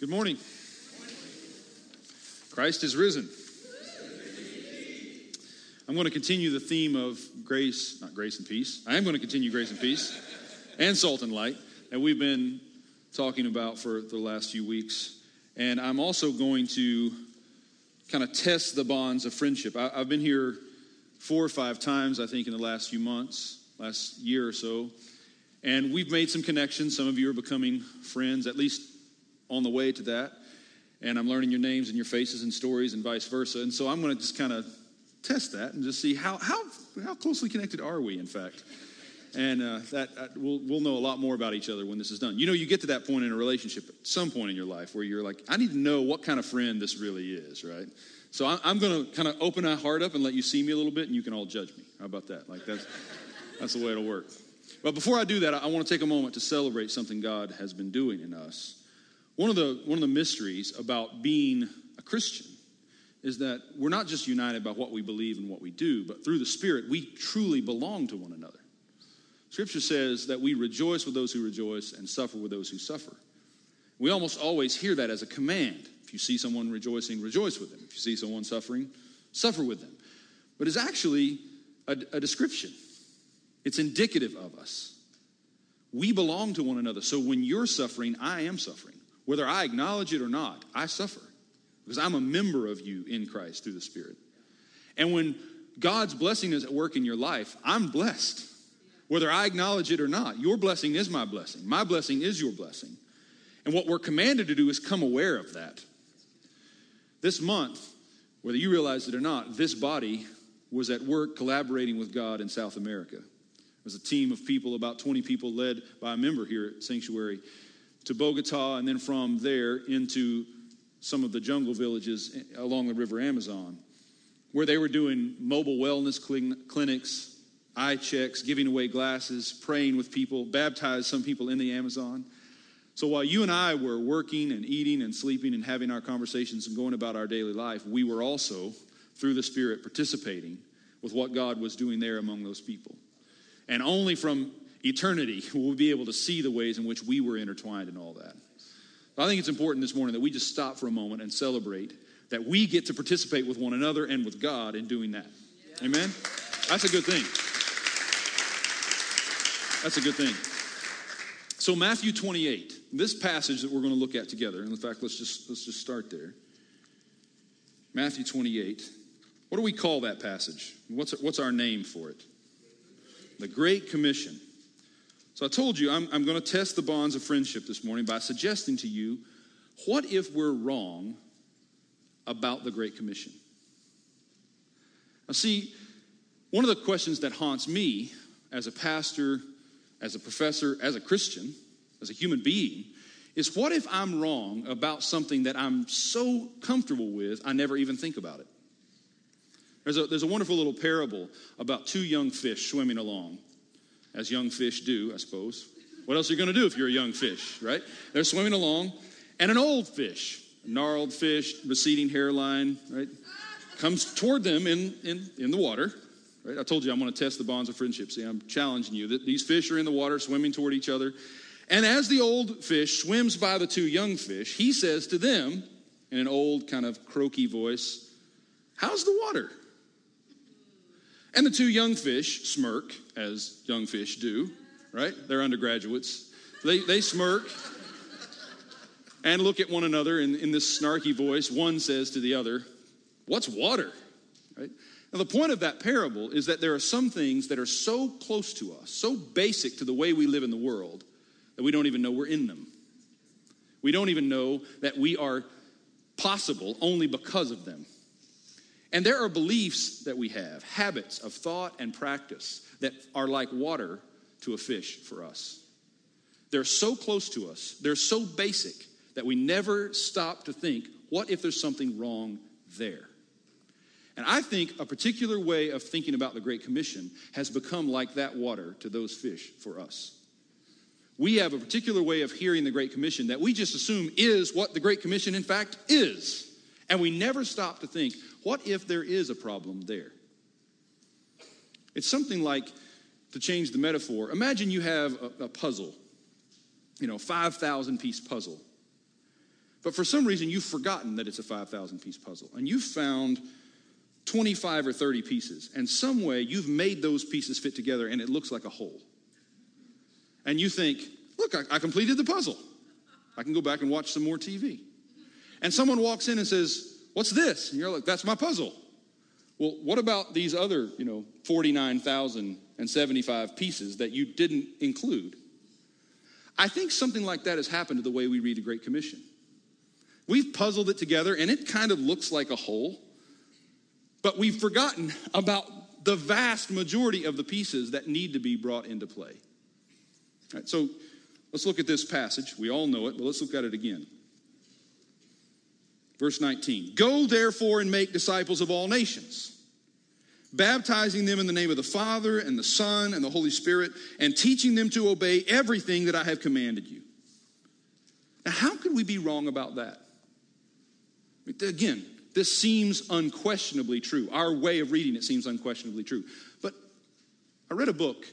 Good morning. Christ is risen. I'm going to continue the theme of grace, not grace and peace. I am going to continue grace and peace and salt and light that we've been talking about for the last few weeks. And I'm also going to kind of test the bonds of friendship. I, have been here four or five times, I think, in the last few months, last year or so. And we've made some connections. Some of you are becoming friends, at least on the way to that. And I'm learning your names and your faces and stories and vice versa. And so I'm going to just kind of test that and just see how, how, how closely connected are we, in fact. And uh, that uh, we'll, we'll know a lot more about each other when this is done. You know, you get to that point in a relationship at some point in your life where you're like, I need to know what kind of friend this really is, right? So I'm, I'm going to kind of open my heart up and let you see me a little bit, and you can all judge me. How about that? Like that's that's the way it'll work. But before I do that, I want to take a moment to celebrate something God has been doing in us. One of the, one of the mysteries about being a Christian is that we're not just united by what we believe and what we do, but through the Spirit, we truly belong to one another. Scripture says that we rejoice with those who rejoice and suffer with those who suffer. We almost always hear that as a command. If you see someone rejoicing, rejoice with them. If you see someone suffering, suffer with them. But it's actually a, a description, it's indicative of us. We belong to one another. So when you're suffering, I am suffering. Whether I acknowledge it or not, I suffer because I'm a member of you in Christ through the Spirit. And when God's blessing is at work in your life, I'm blessed. Whether I acknowledge it or not, your blessing is my blessing. My blessing is your blessing. And what we're commanded to do is come aware of that. This month, whether you realize it or not, this body was at work collaborating with God in South America. It was a team of people, about 20 people, led by a member here at Sanctuary to Bogota, and then from there into some of the jungle villages along the River Amazon, where they were doing mobile wellness clinics, eye checks, giving away glasses, praying with people, baptized some people in the Amazon. So while you and I were working and eating and sleeping and having our conversations and going about our daily life, we were also, through the Spirit, participating with what God was doing there among those people. And only from eternity, we'll be able to see the ways in which we were intertwined in all that. I think it's important this morning that we just stop for a moment and celebrate that we get to participate with one another and with God in doing that. Yeah. Amen? That's a good thing. That's a good thing. So Matthew 28, this passage that we're going to look at together, and in fact, let's just let's just start there. Matthew 28. What do we call that passage? What's, what's our name for it? The Great Commission. So I told you I'm, I'm going to test the bonds of friendship this morning by suggesting to you what if we're wrong about the Great Commission? Now, see, one of the questions that haunts me as a pastor, as a professor, as a Christian, as a human being, is what if I'm wrong about something that I'm so comfortable with, I never even think about it? There's a, there's a wonderful little parable about two young fish swimming along as young fish do, I suppose. What else are you going to do if you're a young fish, right? They're swimming along, and an old fish, gnarled fish, receding hairline, right, comes toward them in, in, in the water. Right? I told you I'm going to test the bonds of friendship. See, I'm challenging you that these fish are in the water swimming toward each other. And as the old fish swims by the two young fish, he says to them in an old kind of croaky voice, How's the water? And the two young fish smirk, as young fish do, right? They're undergraduates. They, they smirk and look at one another in, in this snarky voice. One says to the other, What's water? Right? Now, the point of that parable is that there are some things that are so close to us, so basic to the way we live in the world, that we don't even know we're in them. We don't even know that we are possible only because of them. And there are beliefs that we have, habits of thought and practice that are like water to a fish for us. They're so close to us, they're so basic that we never stop to think, what if there's something wrong there? And I think a particular way of thinking about the Great Commission has become like that water to those fish for us. We have a particular way of hearing the Great Commission that we just assume is what the Great Commission, in fact, is. And we never stop to think, what if there is a problem there? It's something like, to change the metaphor, imagine you have a, a puzzle, you know, 5,000 piece puzzle. But for some reason, you've forgotten that it's a 5,000 piece puzzle. And you've found 25 or 30 pieces. And some way you've made those pieces fit together and it looks like a whole. And you think, look, I, I completed the puzzle. I can go back and watch some more TV. And someone walks in and says, What's this? And you're like, That's my puzzle. Well, what about these other, you know, 49,075 pieces that you didn't include? I think something like that has happened to the way we read the Great Commission. We've puzzled it together and it kind of looks like a whole, but we've forgotten about the vast majority of the pieces that need to be brought into play. All right, so let's look at this passage. We all know it, but let's look at it again. Verse 19 Go therefore and make disciples of all nations, baptizing them in the name of the Father and the Son and the Holy Spirit, and teaching them to obey everything that I have commanded you. Now, how could we be wrong about that? Again, this seems unquestionably true. Our way of reading it seems unquestionably true. But I read a book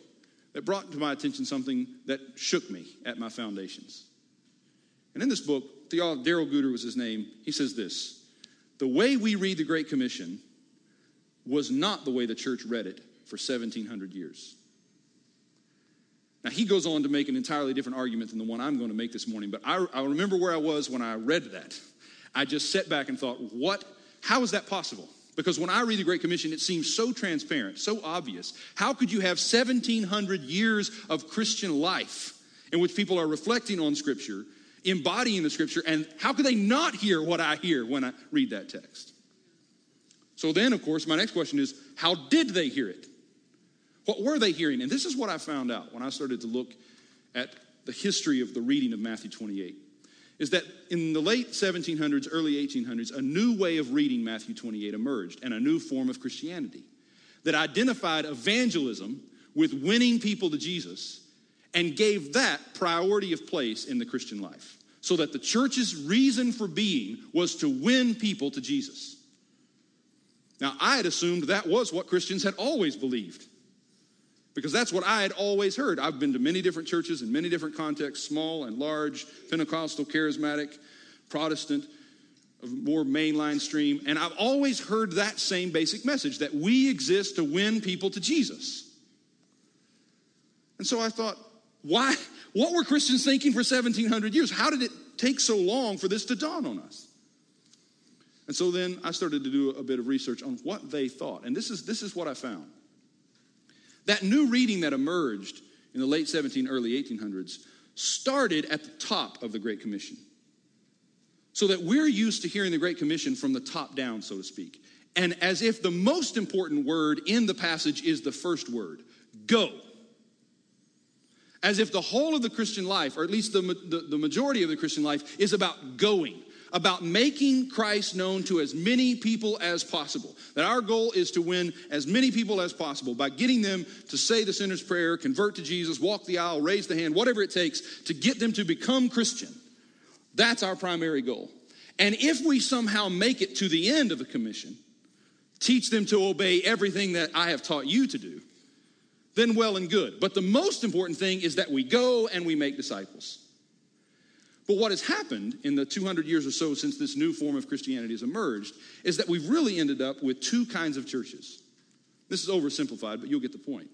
that brought to my attention something that shook me at my foundations. And in this book, Darrell Guder was his name, he says this The way we read the Great Commission was not the way the church read it for 1700 years. Now, he goes on to make an entirely different argument than the one I'm going to make this morning, but I, I remember where I was when I read that. I just sat back and thought, what? How is that possible? Because when I read the Great Commission, it seems so transparent, so obvious. How could you have 1700 years of Christian life in which people are reflecting on Scripture embodying the scripture, and how could they not hear what I hear when I read that text? So then, of course, my next question is how did they hear it? What were they hearing? And this is what I found out when I started to look at the history of the reading of Matthew 28 is that in the late 1700s, early 1800s, a new way of reading Matthew 28 emerged and a new form of Christianity that identified evangelism with winning people to Jesus and gave that priority of place in the Christian life so that the church's reason for being was to win people to Jesus. Now, I had assumed that was what Christians had always believed because that's what I had always heard. I've been to many different churches in many different contexts small and large, Pentecostal, charismatic, Protestant, more mainline stream, and I've always heard that same basic message that we exist to win people to Jesus. And so I thought, why? What were Christians thinking for 1700 years? How did it take so long for this to dawn on us? And so then I started to do a bit of research on what they thought. And this is, this is what I found. That new reading that emerged in the late 17, early 1800s started at the top of the Great Commission. So that we're used to hearing the Great Commission from the top down, so to speak. And as if the most important word in the passage is the first word go as if the whole of the Christian life, or at least the, the, the, majority of the Christian life, is about going, about making Christ known to as many people as possible. That our goal is to win as many people as possible by getting them to say the sinner's prayer, convert to Jesus, walk the aisle, raise the hand, whatever it takes to get them to become Christian. That's our primary goal. And if we somehow make it to the end of the commission, teach them to obey everything that I have taught you to do then well and good. But the most important thing is that we go and we make disciples. But what has happened in the 200 years or so since this new form of Christianity has emerged is that we've really ended up with two kinds of churches. This is oversimplified, but you'll get the point.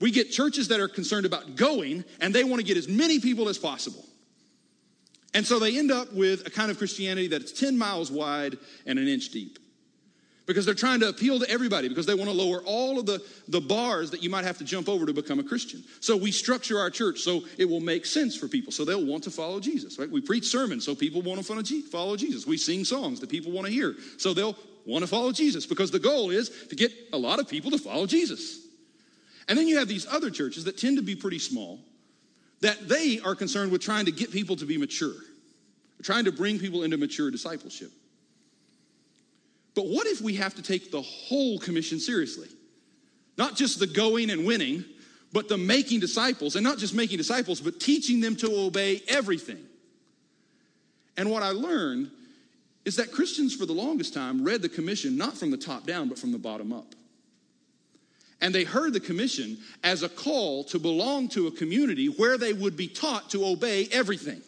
We get churches that are concerned about going and they want to get as many people as possible. And so they end up with a kind of Christianity that's 10 miles wide and an inch deep because they're trying to appeal to everybody because they want to lower all of the, the bars that you might have to jump over to become a Christian. So we structure our church so it will make sense for people. So they'll want to follow Jesus, right? We preach sermons so people want to follow Jesus. We sing songs that people want to hear. So they'll want to follow Jesus because the goal is to get a lot of people to follow Jesus. And then you have these other churches that tend to be pretty small that they are concerned with trying to get people to be mature, trying to bring people into mature discipleship. But what if we have to take the whole commission seriously? Not just the going and winning, but the making disciples, and not just making disciples, but teaching them to obey everything. And what I learned is that Christians, for the longest time, read the commission not from the top down, but from the bottom up. And they heard the commission as a call to belong to a community where they would be taught to obey everything.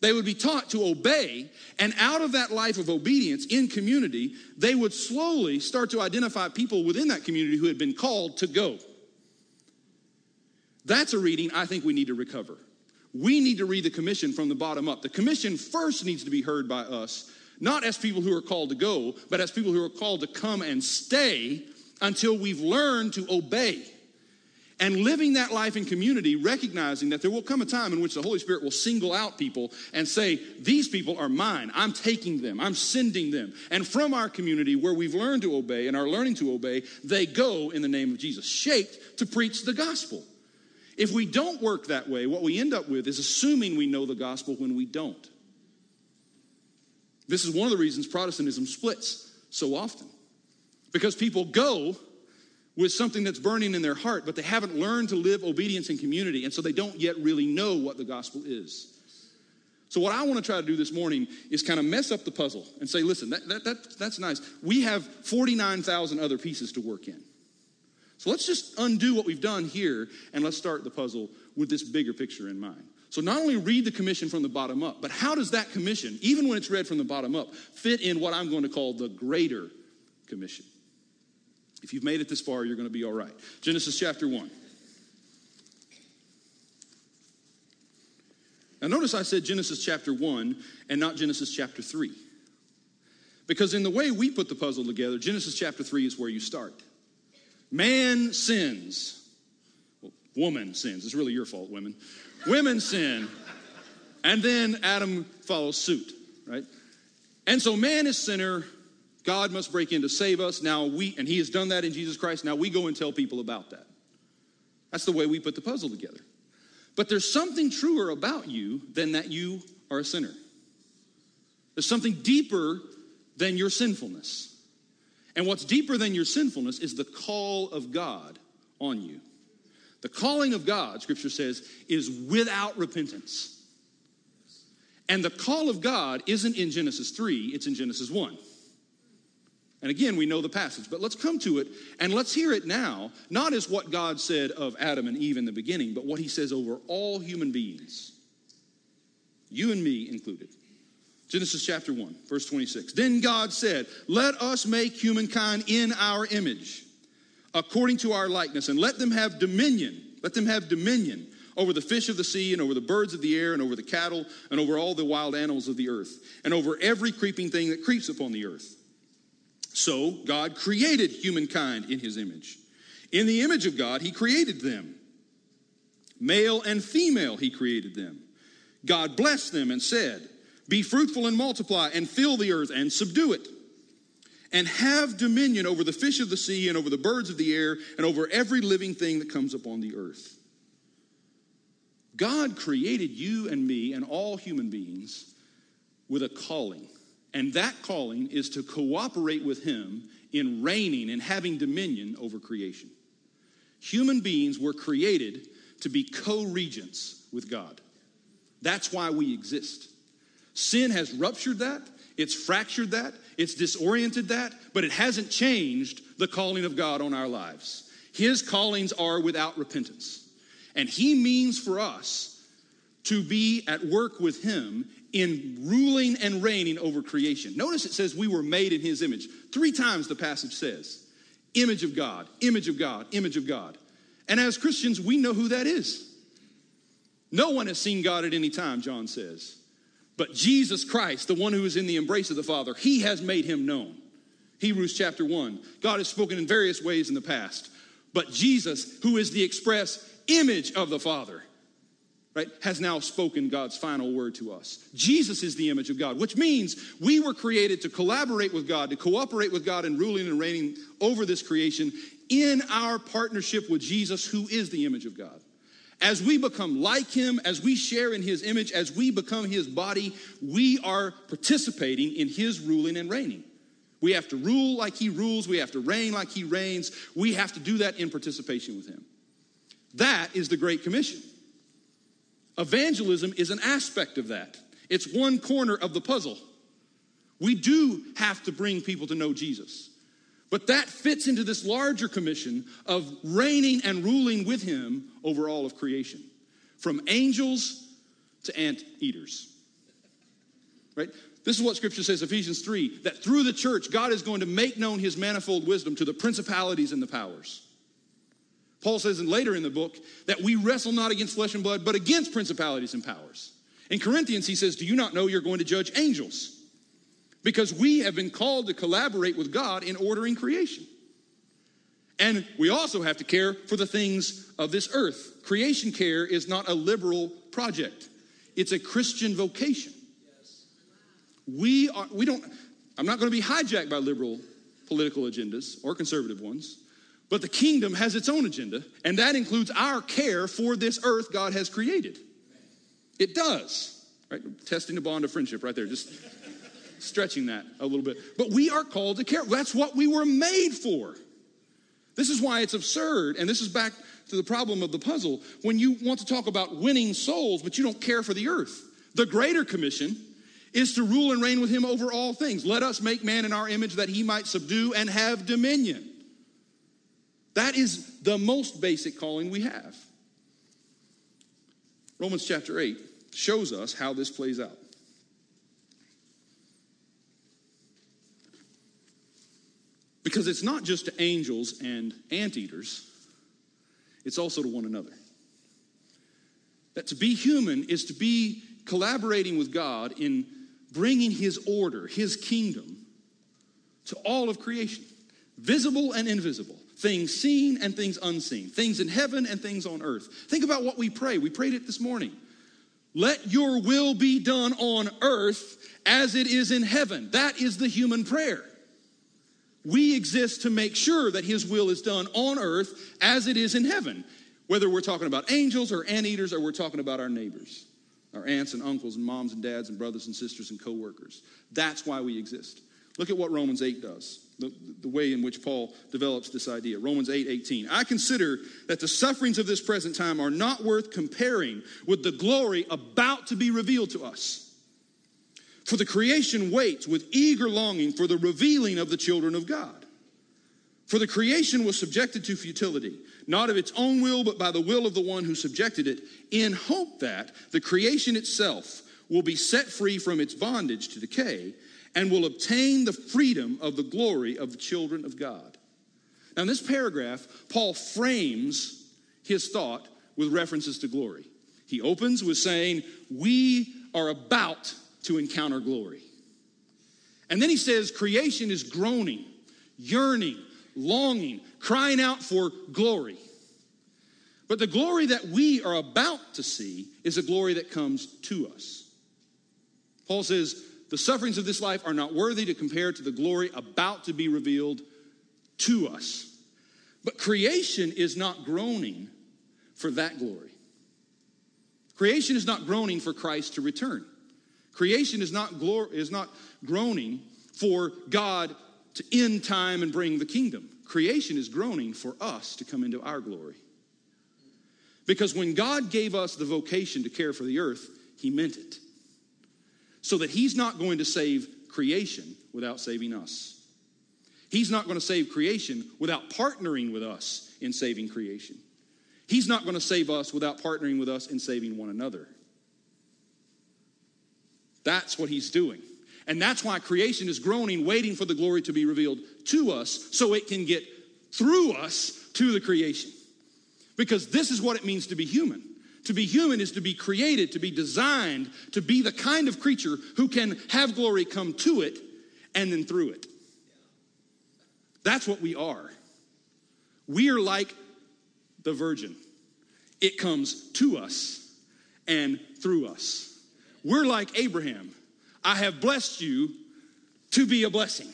They would be taught to obey, and out of that life of obedience in community, they would slowly start to identify people within that community who had been called to go. That's a reading I think we need to recover. We need to read the commission from the bottom up. The commission first needs to be heard by us, not as people who are called to go, but as people who are called to come and stay until we've learned to obey. And living that life in community, recognizing that there will come a time in which the Holy Spirit will single out people and say, These people are mine. I'm taking them. I'm sending them. And from our community, where we've learned to obey and are learning to obey, they go in the name of Jesus, shaped to preach the gospel. If we don't work that way, what we end up with is assuming we know the gospel when we don't. This is one of the reasons Protestantism splits so often. Because people go with something that's burning in their heart, but they haven't learned to live obedience in community, and so they don't yet really know what the gospel is. So, what I want to try to do this morning is kind of mess up the puzzle and say, listen, that, that, that that's nice. We have 49,000 other pieces to work in. So let's just undo what we've done here and let's start the puzzle with this bigger picture in mind. So not only read the commission from the bottom up, but how does that commission, even when it's read from the bottom up, fit in what I'm going to call the greater commission? If you've made it this far, you're going to be all right. Genesis chapter 1. Now, notice I said Genesis chapter 1 and not Genesis chapter 3. Because in the way we put the puzzle together, Genesis chapter 3 is where you start. Man sins. Well, woman sins. It's really your fault, women. Women sin. And then Adam follows suit, right? And so man is sinner. God must break in to save us. Now we, and he has done that in Jesus Christ. Now we go and tell people about that. That's the way we put the puzzle together. But there's something truer about you than that you are a sinner. There's something deeper than your sinfulness. And what's deeper than your sinfulness is the call of God on you. The calling of God, scripture says, is without repentance. And the call of God isn't in Genesis 3, it's in Genesis 1. And again, we know the passage, but let's come to it and let's hear it now, not as what God said of Adam and Eve in the beginning, but what he says over all human beings, you and me included. Genesis chapter 1, verse 26. Then God said, Let us make humankind in our image, according to our likeness, and let them have dominion. Let them have dominion over the fish of the sea, and over the birds of the air, and over the cattle, and over all the wild animals of the earth, and over every creeping thing that creeps upon the earth. So God created humankind in his image. In the image of God, he created them. Male and female, he created them. God blessed them and said, be fruitful and multiply, and fill the earth and subdue it. And have dominion over the fish of the sea, and over the birds of the air, and over every living thing that comes upon the earth. God created you and me and all human beings with a calling. And that calling is to cooperate with Him in reigning and having dominion over creation. Human beings were created to be co regents with God. That's why we exist. Sin has ruptured that, it's fractured that, it's disoriented that, but it hasn't changed the calling of God on our lives. His callings are without repentance. And He means for us to be at work with Him in ruling and reigning over creation. Notice it says we were made in His image. Three times the passage says image of God, image of God, image of God. And as Christians, we know who that is. No one has seen God at any time, John says. But Jesus Christ, the one who is in the embrace of the Father, he has made him known. Hebrews chapter 1. God has spoken in various ways in the past. But Jesus, who is the express image of the Father, right, has now spoken God's final word to us. Jesus is the image of God, which means we were created to collaborate with God, to cooperate with God in ruling and reigning over this creation in our partnership with Jesus, who is the image of God. As we become like him, as we share in his image, as we become his body, we are participating in his ruling and reigning. We have to rule like he rules, we have to reign like he reigns. We have to do that in participation with him. That is the Great Commission. Evangelism is an aspect of that, it's one corner of the puzzle. We do have to bring people to know Jesus. But that fits into this larger commission of reigning and ruling with him over all of creation, from angels to ant eaters. right? This is what scripture says, Ephesians 3, that through the church, God is going to make known his manifold wisdom to the principalities and the powers. Paul says later in the book that we wrestle not against flesh and blood, but against principalities and powers. In Corinthians, he says, Do you not know you're going to judge angels? Because we have been called to collaborate with God in ordering creation. And we also have to care for the things of this earth. Creation care is not a liberal project, it's a Christian vocation. We are, we don't, I'm not going to be hijacked by liberal political agendas or conservative ones, but the kingdom has its own agenda, and that includes our care for this earth God has created. It does, right? Testing the bond of friendship right there, just stretching that a little bit. But we are called to care. That's what we were made for. This is why it's absurd, and this is back to the problem of the puzzle when you want to talk about winning souls, but you don't care for the earth. The greater commission is to rule and reign with him over all things. Let us make man in our image that he might subdue and have dominion. That is the most basic calling we have. Romans chapter 8 shows us how this plays out. Because it's not just to angels and anteaters, it's also to one another. That to be human is to be collaborating with God in bringing His order, His kingdom to all of creation, visible and invisible, things seen and things unseen, things in heaven and things on earth. Think about what we pray. We prayed it this morning. Let your will be done on earth as it is in heaven. That is the human prayer. We exist to make sure that His will is done on earth as it is in heaven, whether we're talking about angels or anteaters or we're talking about our neighbors, our aunts and uncles and moms and dads and brothers and sisters and coworkers. That's why we exist. Look at what Romans 8 does, the, the way in which Paul develops this idea. Romans 8 18. I consider that the sufferings of this present time are not worth comparing with the glory about to be revealed to us. For the creation waits with eager longing for the revealing of the children of God. For the creation was subjected to futility, not of its own will, but by the will of the one who subjected it, in hope that the creation itself will be set free from its bondage to decay and will obtain the freedom of the glory of the children of God. Now, in this paragraph, Paul frames his thought with references to glory. He opens with saying, We are about to encounter glory. And then he says, creation is groaning, yearning, longing, crying out for glory. But the glory that we are about to see is a glory that comes to us. Paul says, the sufferings of this life are not worthy to compare to the glory about to be revealed to us. But creation is not groaning for that glory. Creation is not groaning for Christ to return. Creation is not, glor- is not groaning for God to end time and bring the kingdom. Creation is groaning for us to come into our glory. Because when God gave us the vocation to care for the earth, He meant it. So that He's not going to save creation without saving us. He's not going to save creation without partnering with us in saving creation. He's not going to save us without partnering with us in saving one another. That's what he's doing. And that's why creation is groaning, waiting for the glory to be revealed to us so it can get through us to the creation. Because this is what it means to be human. To be human is to be created, to be designed, to be the kind of creature who can have glory come to it and then through it. That's what we are. We are like the virgin, it comes to us and through us. We're like Abraham. I have blessed you to be a blessing.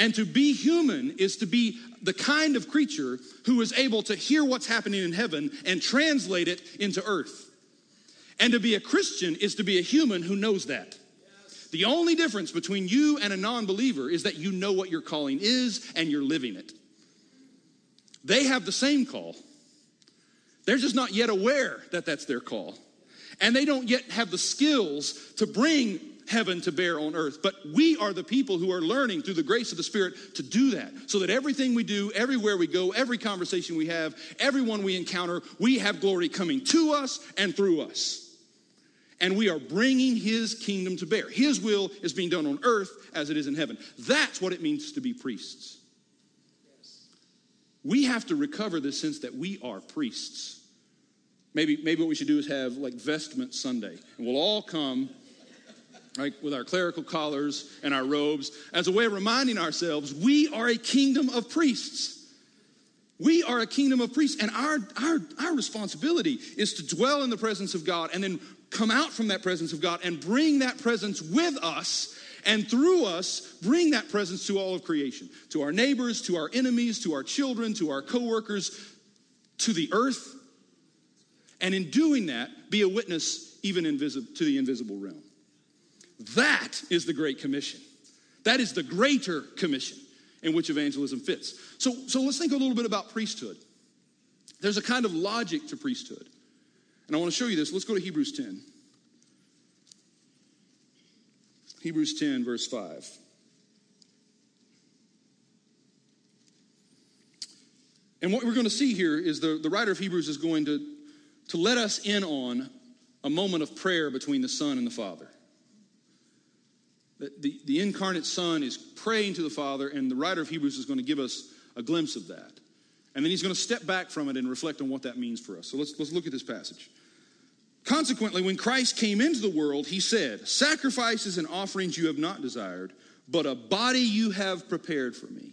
And to be human is to be the kind of creature who is able to hear what's happening in heaven and translate it into earth. And to be a Christian is to be a human who knows that. The only difference between you and a non believer is that you know what your calling is and you're living it. They have the same call, they're just not yet aware that that's their call and they don't yet have the skills to bring heaven to bear on earth. But we are the people who are learning through the grace of the Spirit to do that. So that everything we do, everywhere we go, every conversation we have, everyone we encounter, we have glory coming to us and through us. and we are bringing his kingdom to bear. His will is being done on earth as it is in heaven. That's what it means to be priests. We have to recover the sense that we are priests. Maybe, maybe what we should do is have like vestment Sunday, and we'll all come right, with our clerical collars and our robes as a way of reminding ourselves we are a kingdom of priests. We are a kingdom of priests, and our, our, our responsibility is to dwell in the presence of God and then come out from that presence of God and bring that presence with us and through us bring that presence to all of creation to our neighbors to our enemies to our children to our coworkers to the earth and in doing that be a witness even invisible to the invisible realm that is the great commission that is the greater commission in which evangelism fits. So, so let's think a little bit about priesthood. There's a kind of logic to priesthood. And I want to show you this. Let's go to Hebrews 10. Hebrews 10, verse 5. And what we're going to see here is the, the writer of Hebrews is going to, to let us in on a moment of prayer between the Son and the Father. The, the incarnate Son is praying to the Father, and the writer of Hebrews is going to give us a glimpse of that. And then he's going to step back from it and reflect on what that means for us. So let's, let's look at this passage. Consequently, when Christ came into the world, he said, Sacrifices and offerings you have not desired, but a body you have prepared for me.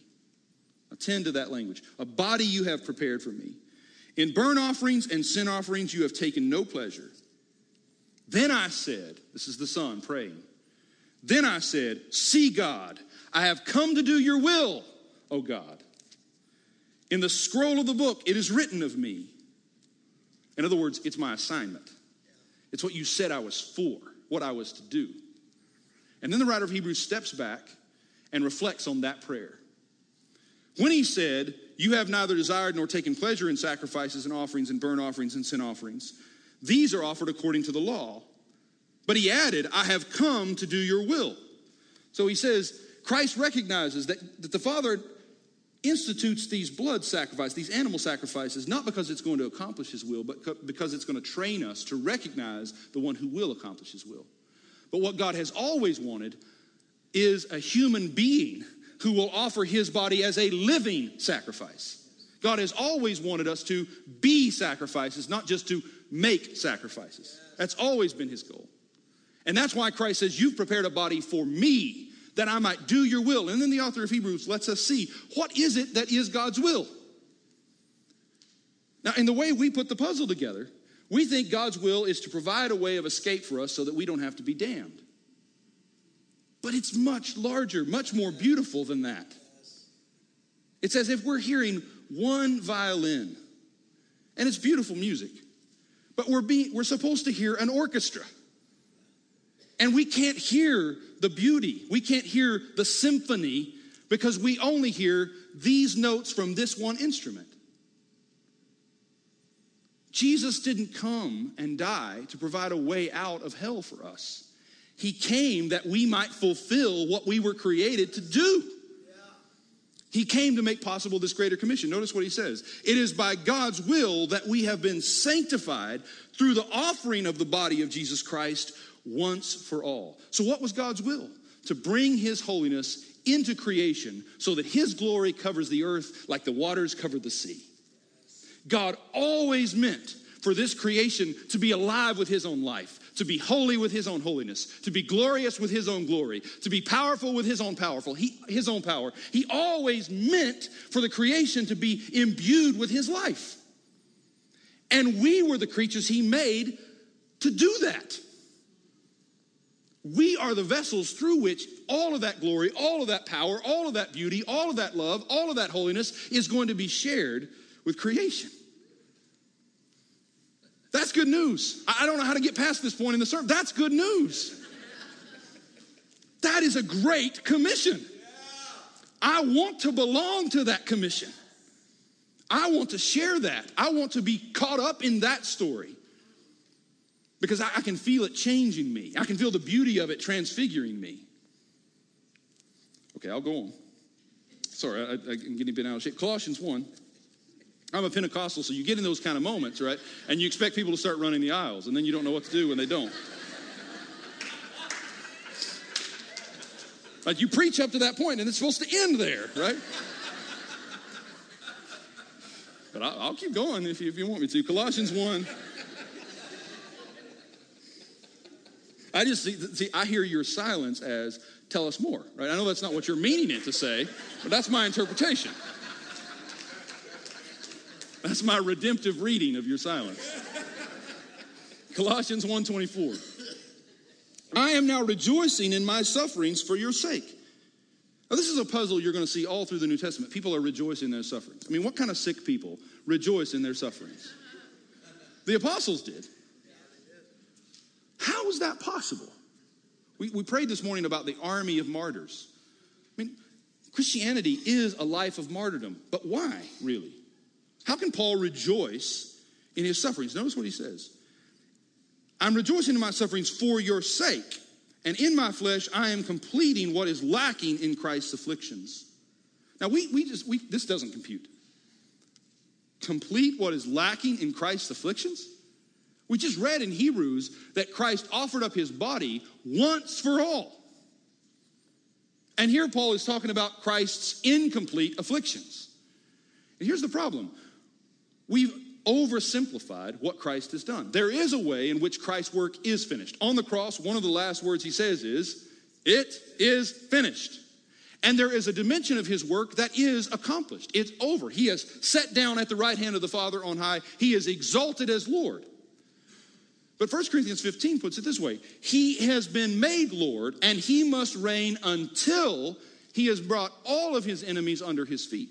Attend to that language. A body you have prepared for me. In burnt offerings and sin offerings you have taken no pleasure. Then I said, This is the Son praying. Then I said, See, God, I have come to do your will, O God. In the scroll of the book, it is written of me. In other words, it's my assignment. It's what you said I was for, what I was to do. And then the writer of Hebrews steps back and reflects on that prayer. When he said, You have neither desired nor taken pleasure in sacrifices and offerings and burnt offerings and sin offerings, these are offered according to the law but he added, I have come to do your will. So he says, Christ recognizes that, that the Father institutes these blood sacrifices, these animal sacrifices, not because it's going to accomplish his will, but because it's going to train us to recognize the one who will accomplish his will. But what God has always wanted is a human being who will offer his body as a living sacrifice. God has always wanted us to be sacrifices, not just to make sacrifices. That's always been his goal. And that's why Christ says, You've prepared a body for me that I might do your will. And then the author of Hebrews lets us see what is it that is God's will. Now, in the way we put the puzzle together, we think God's will is to provide a way of escape for us so that we don't have to be damned. But it's much larger, much more beautiful than that. It's as if we're hearing one violin, and it's beautiful music, but we're, being, we're supposed to hear an orchestra. And we can't hear the beauty, we can't hear the symphony because we only hear these notes from this one instrument. Jesus didn't come and die to provide a way out of hell for us. He came that we might fulfill what we were created to do. He came to make possible this greater commission. Notice what he says. It is by God's will that we have been sanctified through the offering of the body of Jesus Christ once for all. So, what was God's will? To bring his holiness into creation so that his glory covers the earth like the waters cover the sea. God always meant for this creation to be alive with his own life, to be holy with his own holiness, to be glorious with his own glory, to be powerful with his own powerful, he, his own power. He always meant for the creation to be imbued with his life. And we were the creatures he made to do that. We are the vessels through which all of that glory, all of that power, all of that beauty, all of that love, all of that holiness is going to be shared with creation. That's good news. I don't know how to get past this point in the sermon. That's good news. That is a great commission. I want to belong to that commission. I want to share that. I want to be caught up in that story because I, I can feel it changing me. I can feel the beauty of it transfiguring me. Okay, I'll go on. Sorry, I, am getting a bit out of shape. Colossians 1. I'm a Pentecostal, so you get in those kind of moments, right? And you expect people to start running the aisles, and then you don't know what to do when they don't. like you preach up to that point, and it's supposed to end there, right? but I'll, keep going if you, if you want me to. Colossians 1. I just see, I hear your silence as tell us more, right? I know that's not what you're meaning it to say, but that's my interpretation. That's my redemptive reading of your silence. Colossians 1:24. I am now rejoicing in my sufferings for your sake. Now, this is a puzzle you're going to see all through the New Testament. People are rejoicing in their sufferings. I mean, what kind of sick people rejoice in their sufferings? The apostles did. How is that possible? We, we prayed this morning about the army of martyrs. I mean, Christianity is a life of martyrdom, but why, really? How can Paul rejoice in his sufferings? Notice what he says I'm rejoicing in my sufferings for your sake, and in my flesh I am completing what is lacking in Christ's afflictions. Now, we, we just, we, this doesn't compute. Complete what is lacking in Christ's afflictions? We just read in Hebrews that Christ offered up his body once for all. And here Paul is talking about Christ's incomplete afflictions. And here's the problem we've oversimplified what Christ has done. There is a way in which Christ's work is finished. On the cross, one of the last words he says is, It is finished. And there is a dimension of his work that is accomplished. It's over. He has sat down at the right hand of the Father on high, he is exalted as Lord. But 1 Corinthians 15 puts it this way He has been made Lord, and he must reign until he has brought all of his enemies under his feet.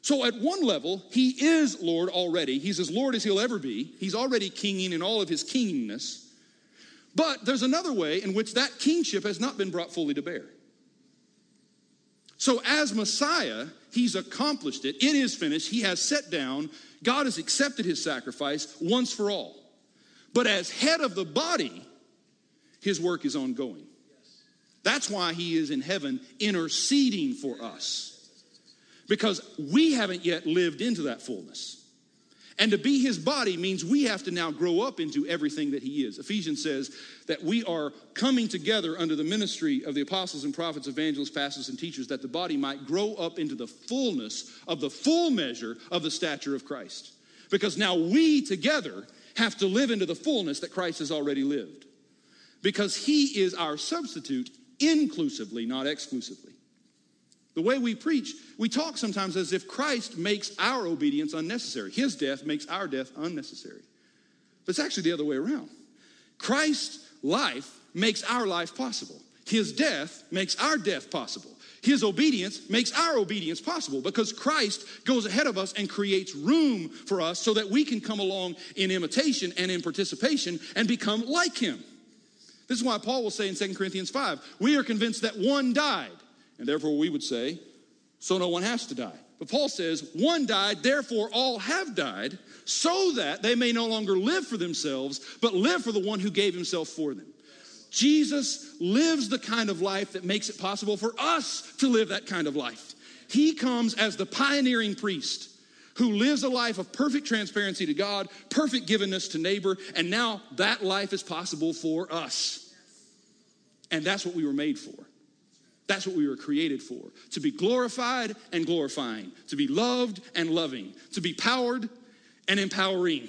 So, at one level, he is Lord already. He's as Lord as he'll ever be. He's already kinging in all of his kingingness. But there's another way in which that kingship has not been brought fully to bear. So, as Messiah, he's accomplished it. It is finished. He has set down. God has accepted his sacrifice once for all. But as head of the body, his work is ongoing. That's why he is in heaven interceding for us. Because we haven't yet lived into that fullness. And to be his body means we have to now grow up into everything that he is. Ephesians says that we are coming together under the ministry of the apostles and prophets, evangelists, pastors, and teachers, that the body might grow up into the fullness of the full measure of the stature of Christ. Because now we together have to live into the fullness that Christ has already lived. Because he is our substitute inclusively, not exclusively. The way we preach, we talk sometimes as if Christ makes our obedience unnecessary. His death makes our death unnecessary. But it's actually the other way around. Christ's life makes our life possible. His death makes our death possible. His obedience makes our obedience possible because Christ goes ahead of us and creates room for us so that we can come along in imitation and in participation and become like him. This is why Paul will say in 2 Corinthians 5 we are convinced that one died, and therefore we would say, so no one has to die. But Paul says, one died, therefore all have died, so that they may no longer live for themselves, but live for the one who gave himself for them. Jesus lives the kind of life that makes it possible for us to live that kind of life. He comes as the pioneering priest who lives a life of perfect transparency to God, perfect givenness to neighbor, and now that life is possible for us. And that's what we were made for. That's what we were created for to be glorified and glorifying, to be loved and loving, to be powered and empowering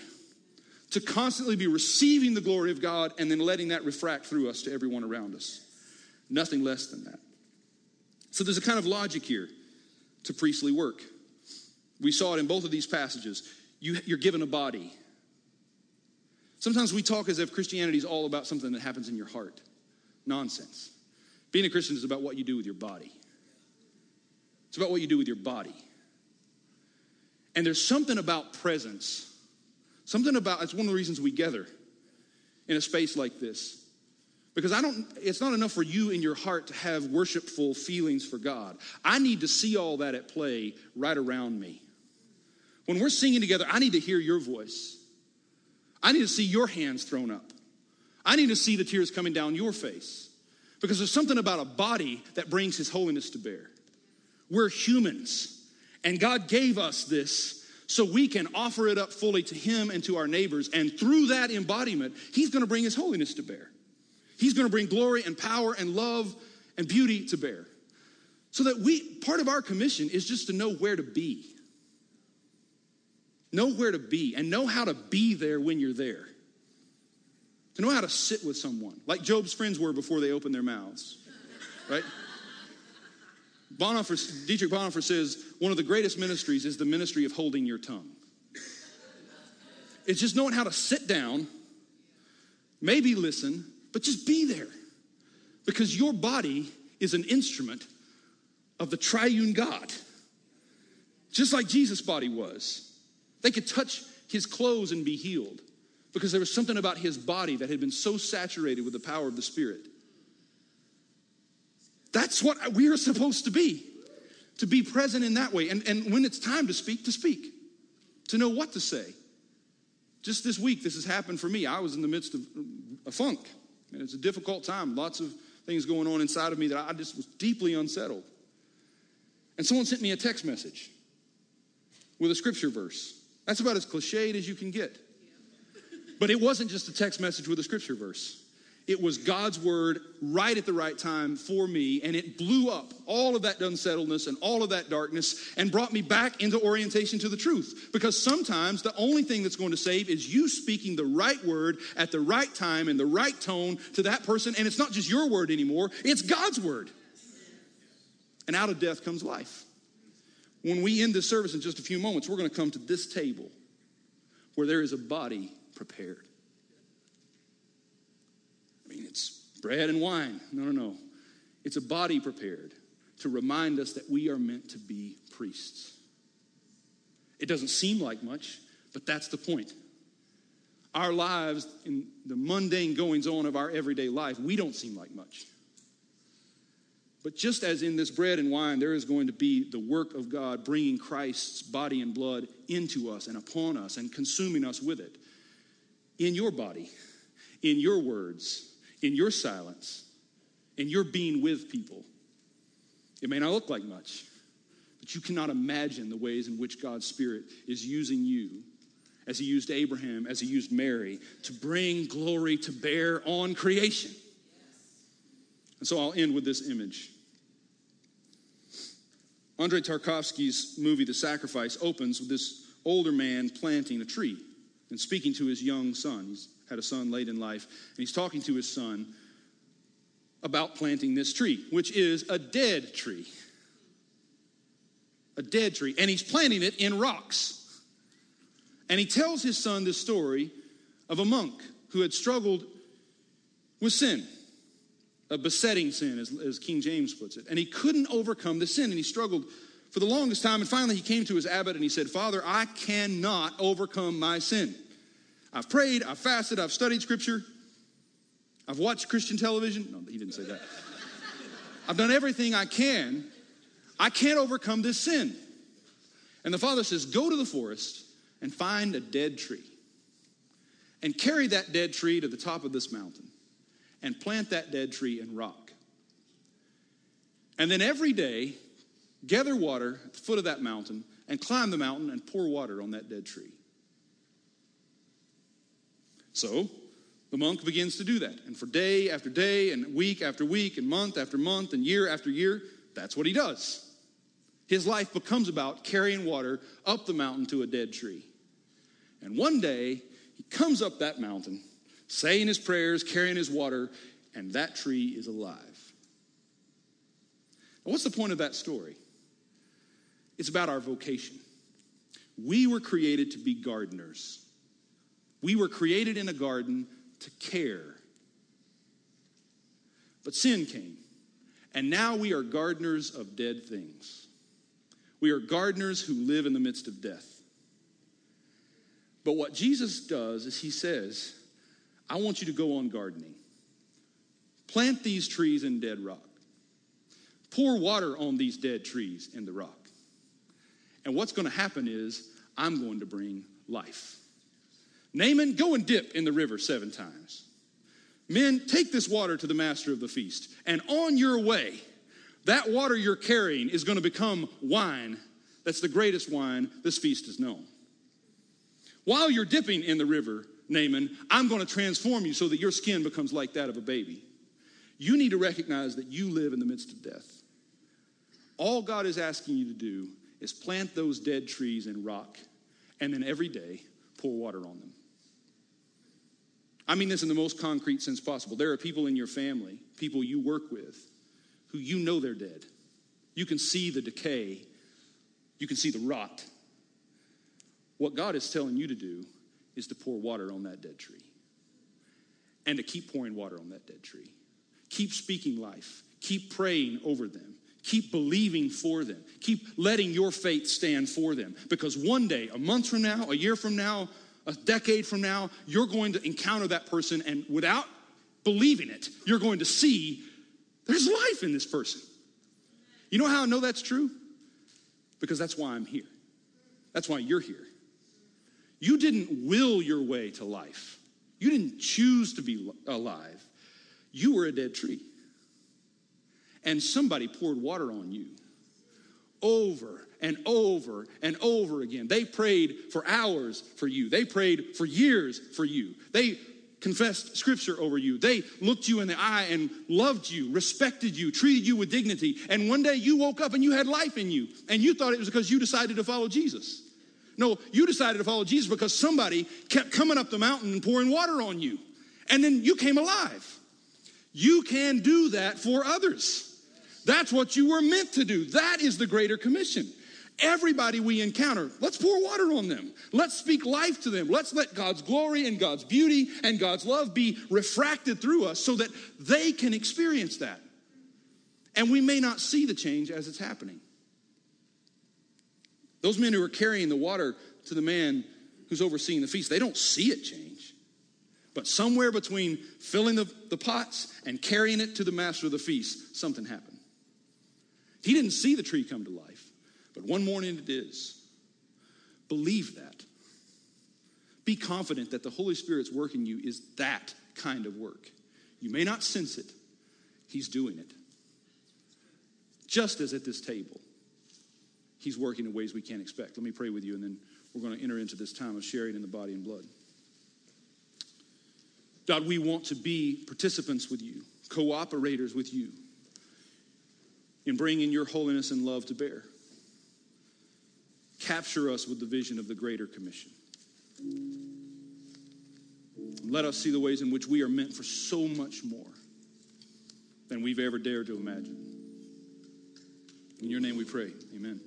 to constantly be receiving the glory of God and then letting that refract through us to everyone around us. Nothing less than that. So there's a kind of logic here to priestly work. We saw it in both of these passages. You, you're given a body. Sometimes we talk as if Christianity is all about something that happens in your heart. Nonsense. Being a Christian is about what you do with your body. It's about what you do with your body. And there's something about presence Something about it's one of the reasons we gather in a space like this. Because I don't, it's not enough for you in your heart to have worshipful feelings for God. I need to see all that at play right around me. When we're singing together, I need to hear your voice. I need to see your hands thrown up. I need to see the tears coming down your face. Because there's something about a body that brings his holiness to bear. We're humans, and God gave us this so we can offer it up fully to Him and to our neighbors. And through that embodiment, He's going to bring His holiness to bear. He's going to bring glory and power and love and beauty to bear. So that we, part of our commission is just to know where to be. Know where to be and know how to be there when you're there. To know how to sit with someone, like Job's friends were before they opened their mouths, right? Bonhoeffer, Dietrich Bonhoeffer says one of the greatest ministries is the ministry of holding your tongue. It's just knowing how to sit down, maybe listen, but just be there. Because your body is an instrument of the triune God, just like Jesus' body was. They could touch his clothes and be healed because there was something about his body that had been so saturated with the power of the Spirit. That's what we are supposed to be, to be present in that way. And, and when it's time to speak, to speak, to know what to say. Just this week, this has happened for me. I was in the midst of a funk, and it's a difficult time. Lots of things going on inside of me that I just was deeply unsettled. And someone sent me a text message with a scripture verse. That's about as cliched as you can get. But it wasn't just a text message with a scripture verse. It was God's word right at the right time for me, and it blew up all of that unsettledness and all of that darkness and brought me back into orientation to the truth. Because sometimes the only thing that's going to save is you speaking the right word at the right time in the right tone to that person, and it's not just your word anymore, it's God's word. And out of death comes life. When we end this service in just a few moments, we're going to come to this table where there is a body prepared. It's bread and wine. No, no, no. It's a body prepared to remind us that we are meant to be priests. It doesn't seem like much, but that's the point. Our lives, in the mundane goings on of our everyday life, we don't seem like much. But just as in this bread and wine, there is going to be the work of God bringing Christ's body and blood into us and upon us and consuming us with it. In your body, in your words, in your silence, in your being with people. It may not look like much, but you cannot imagine the ways in which God's Spirit is using you, as He used Abraham, as He used Mary, to bring glory to bear on creation. And so I'll end with this image. Andrei Tarkovsky's movie, The Sacrifice, opens with this older man planting a tree and speaking to his young son. He's had a son late in life, and he's talking to his son about planting this tree, which is a dead tree. A dead tree. And he's planting it in rocks. And he tells his son the story of a monk who had struggled with sin, a besetting sin, as, as King James puts it. And he couldn't overcome the sin, and he struggled for the longest time. And finally, he came to his abbot and he said, Father, I cannot overcome my sin. I've prayed, I've fasted, I've studied scripture, I've watched Christian television. No, he didn't say that. I've done everything I can. I can't overcome this sin. And the father says, Go to the forest and find a dead tree and carry that dead tree to the top of this mountain and plant that dead tree in rock. And then every day, gather water at the foot of that mountain and climb the mountain and pour water on that dead tree. So the monk begins to do that. And for day after day, and week after week, and month after month, and year after year, that's what he does. His life becomes about carrying water up the mountain to a dead tree. And one day, he comes up that mountain, saying his prayers, carrying his water, and that tree is alive. Now, what's the point of that story? It's about our vocation. We were created to be gardeners. We were created in a garden to care. But sin came, and now we are gardeners of dead things. We are gardeners who live in the midst of death. But what Jesus does is he says, I want you to go on gardening. Plant these trees in dead rock. Pour water on these dead trees in the rock. And what's going to happen is, I'm going to bring life. Naaman, go and dip in the river seven times. Men, take this water to the master of the feast, and on your way, that water you're carrying is going to become wine. That's the greatest wine this feast has known. While you're dipping in the river, Naaman, I'm going to transform you so that your skin becomes like that of a baby. You need to recognize that you live in the midst of death. All God is asking you to do is plant those dead trees in rock and then every day pour water on them. I mean this in the most concrete sense possible. There are people in your family, people you work with, who you know they're dead. You can see the decay, you can see the rot. What God is telling you to do is to pour water on that dead tree and to keep pouring water on that dead tree. Keep speaking life, keep praying over them. Keep believing for them. Keep letting your faith stand for them. Because one day, a month from now, a year from now, a decade from now, you're going to encounter that person, and without believing it, you're going to see there's life in this person. You know how I know that's true? Because that's why I'm here. That's why you're here. You didn't will your way to life, you didn't choose to be alive. You were a dead tree. And somebody poured water on you over and over and over again. They prayed for hours for you. They prayed for years for you. They confessed scripture over you. They looked you in the eye and loved you, respected you, treated you with dignity. And one day you woke up and you had life in you. And you thought it was because you decided to follow Jesus. No, you decided to follow Jesus because somebody kept coming up the mountain and pouring water on you. And then you came alive. You can do that for others. That's what you were meant to do. That is the greater commission. Everybody we encounter, let's pour water on them. Let's speak life to them. Let's let God's glory and God's beauty and God's love be refracted through us so that they can experience that. And we may not see the change as it's happening. Those men who are carrying the water to the man who's overseeing the feast, they don't see it change. But somewhere between filling the, the pots and carrying it to the master of the feast, something happened. He didn't see the tree come to life, but one morning it is. Believe that. Be confident that the Holy Spirit's work in you is that kind of work. You may not sense it, He's doing it. Just as at this table, He's working in ways we can't expect. Let me pray with you, and then we're going to enter into this time of sharing in the body and blood. God, we want to be participants with you, cooperators with you in bringing your holiness and love to bear. Capture us with the vision of the Greater Commission. Let us see the ways in which we are meant for so much more than we've ever dared to imagine. In your name we pray. Amen.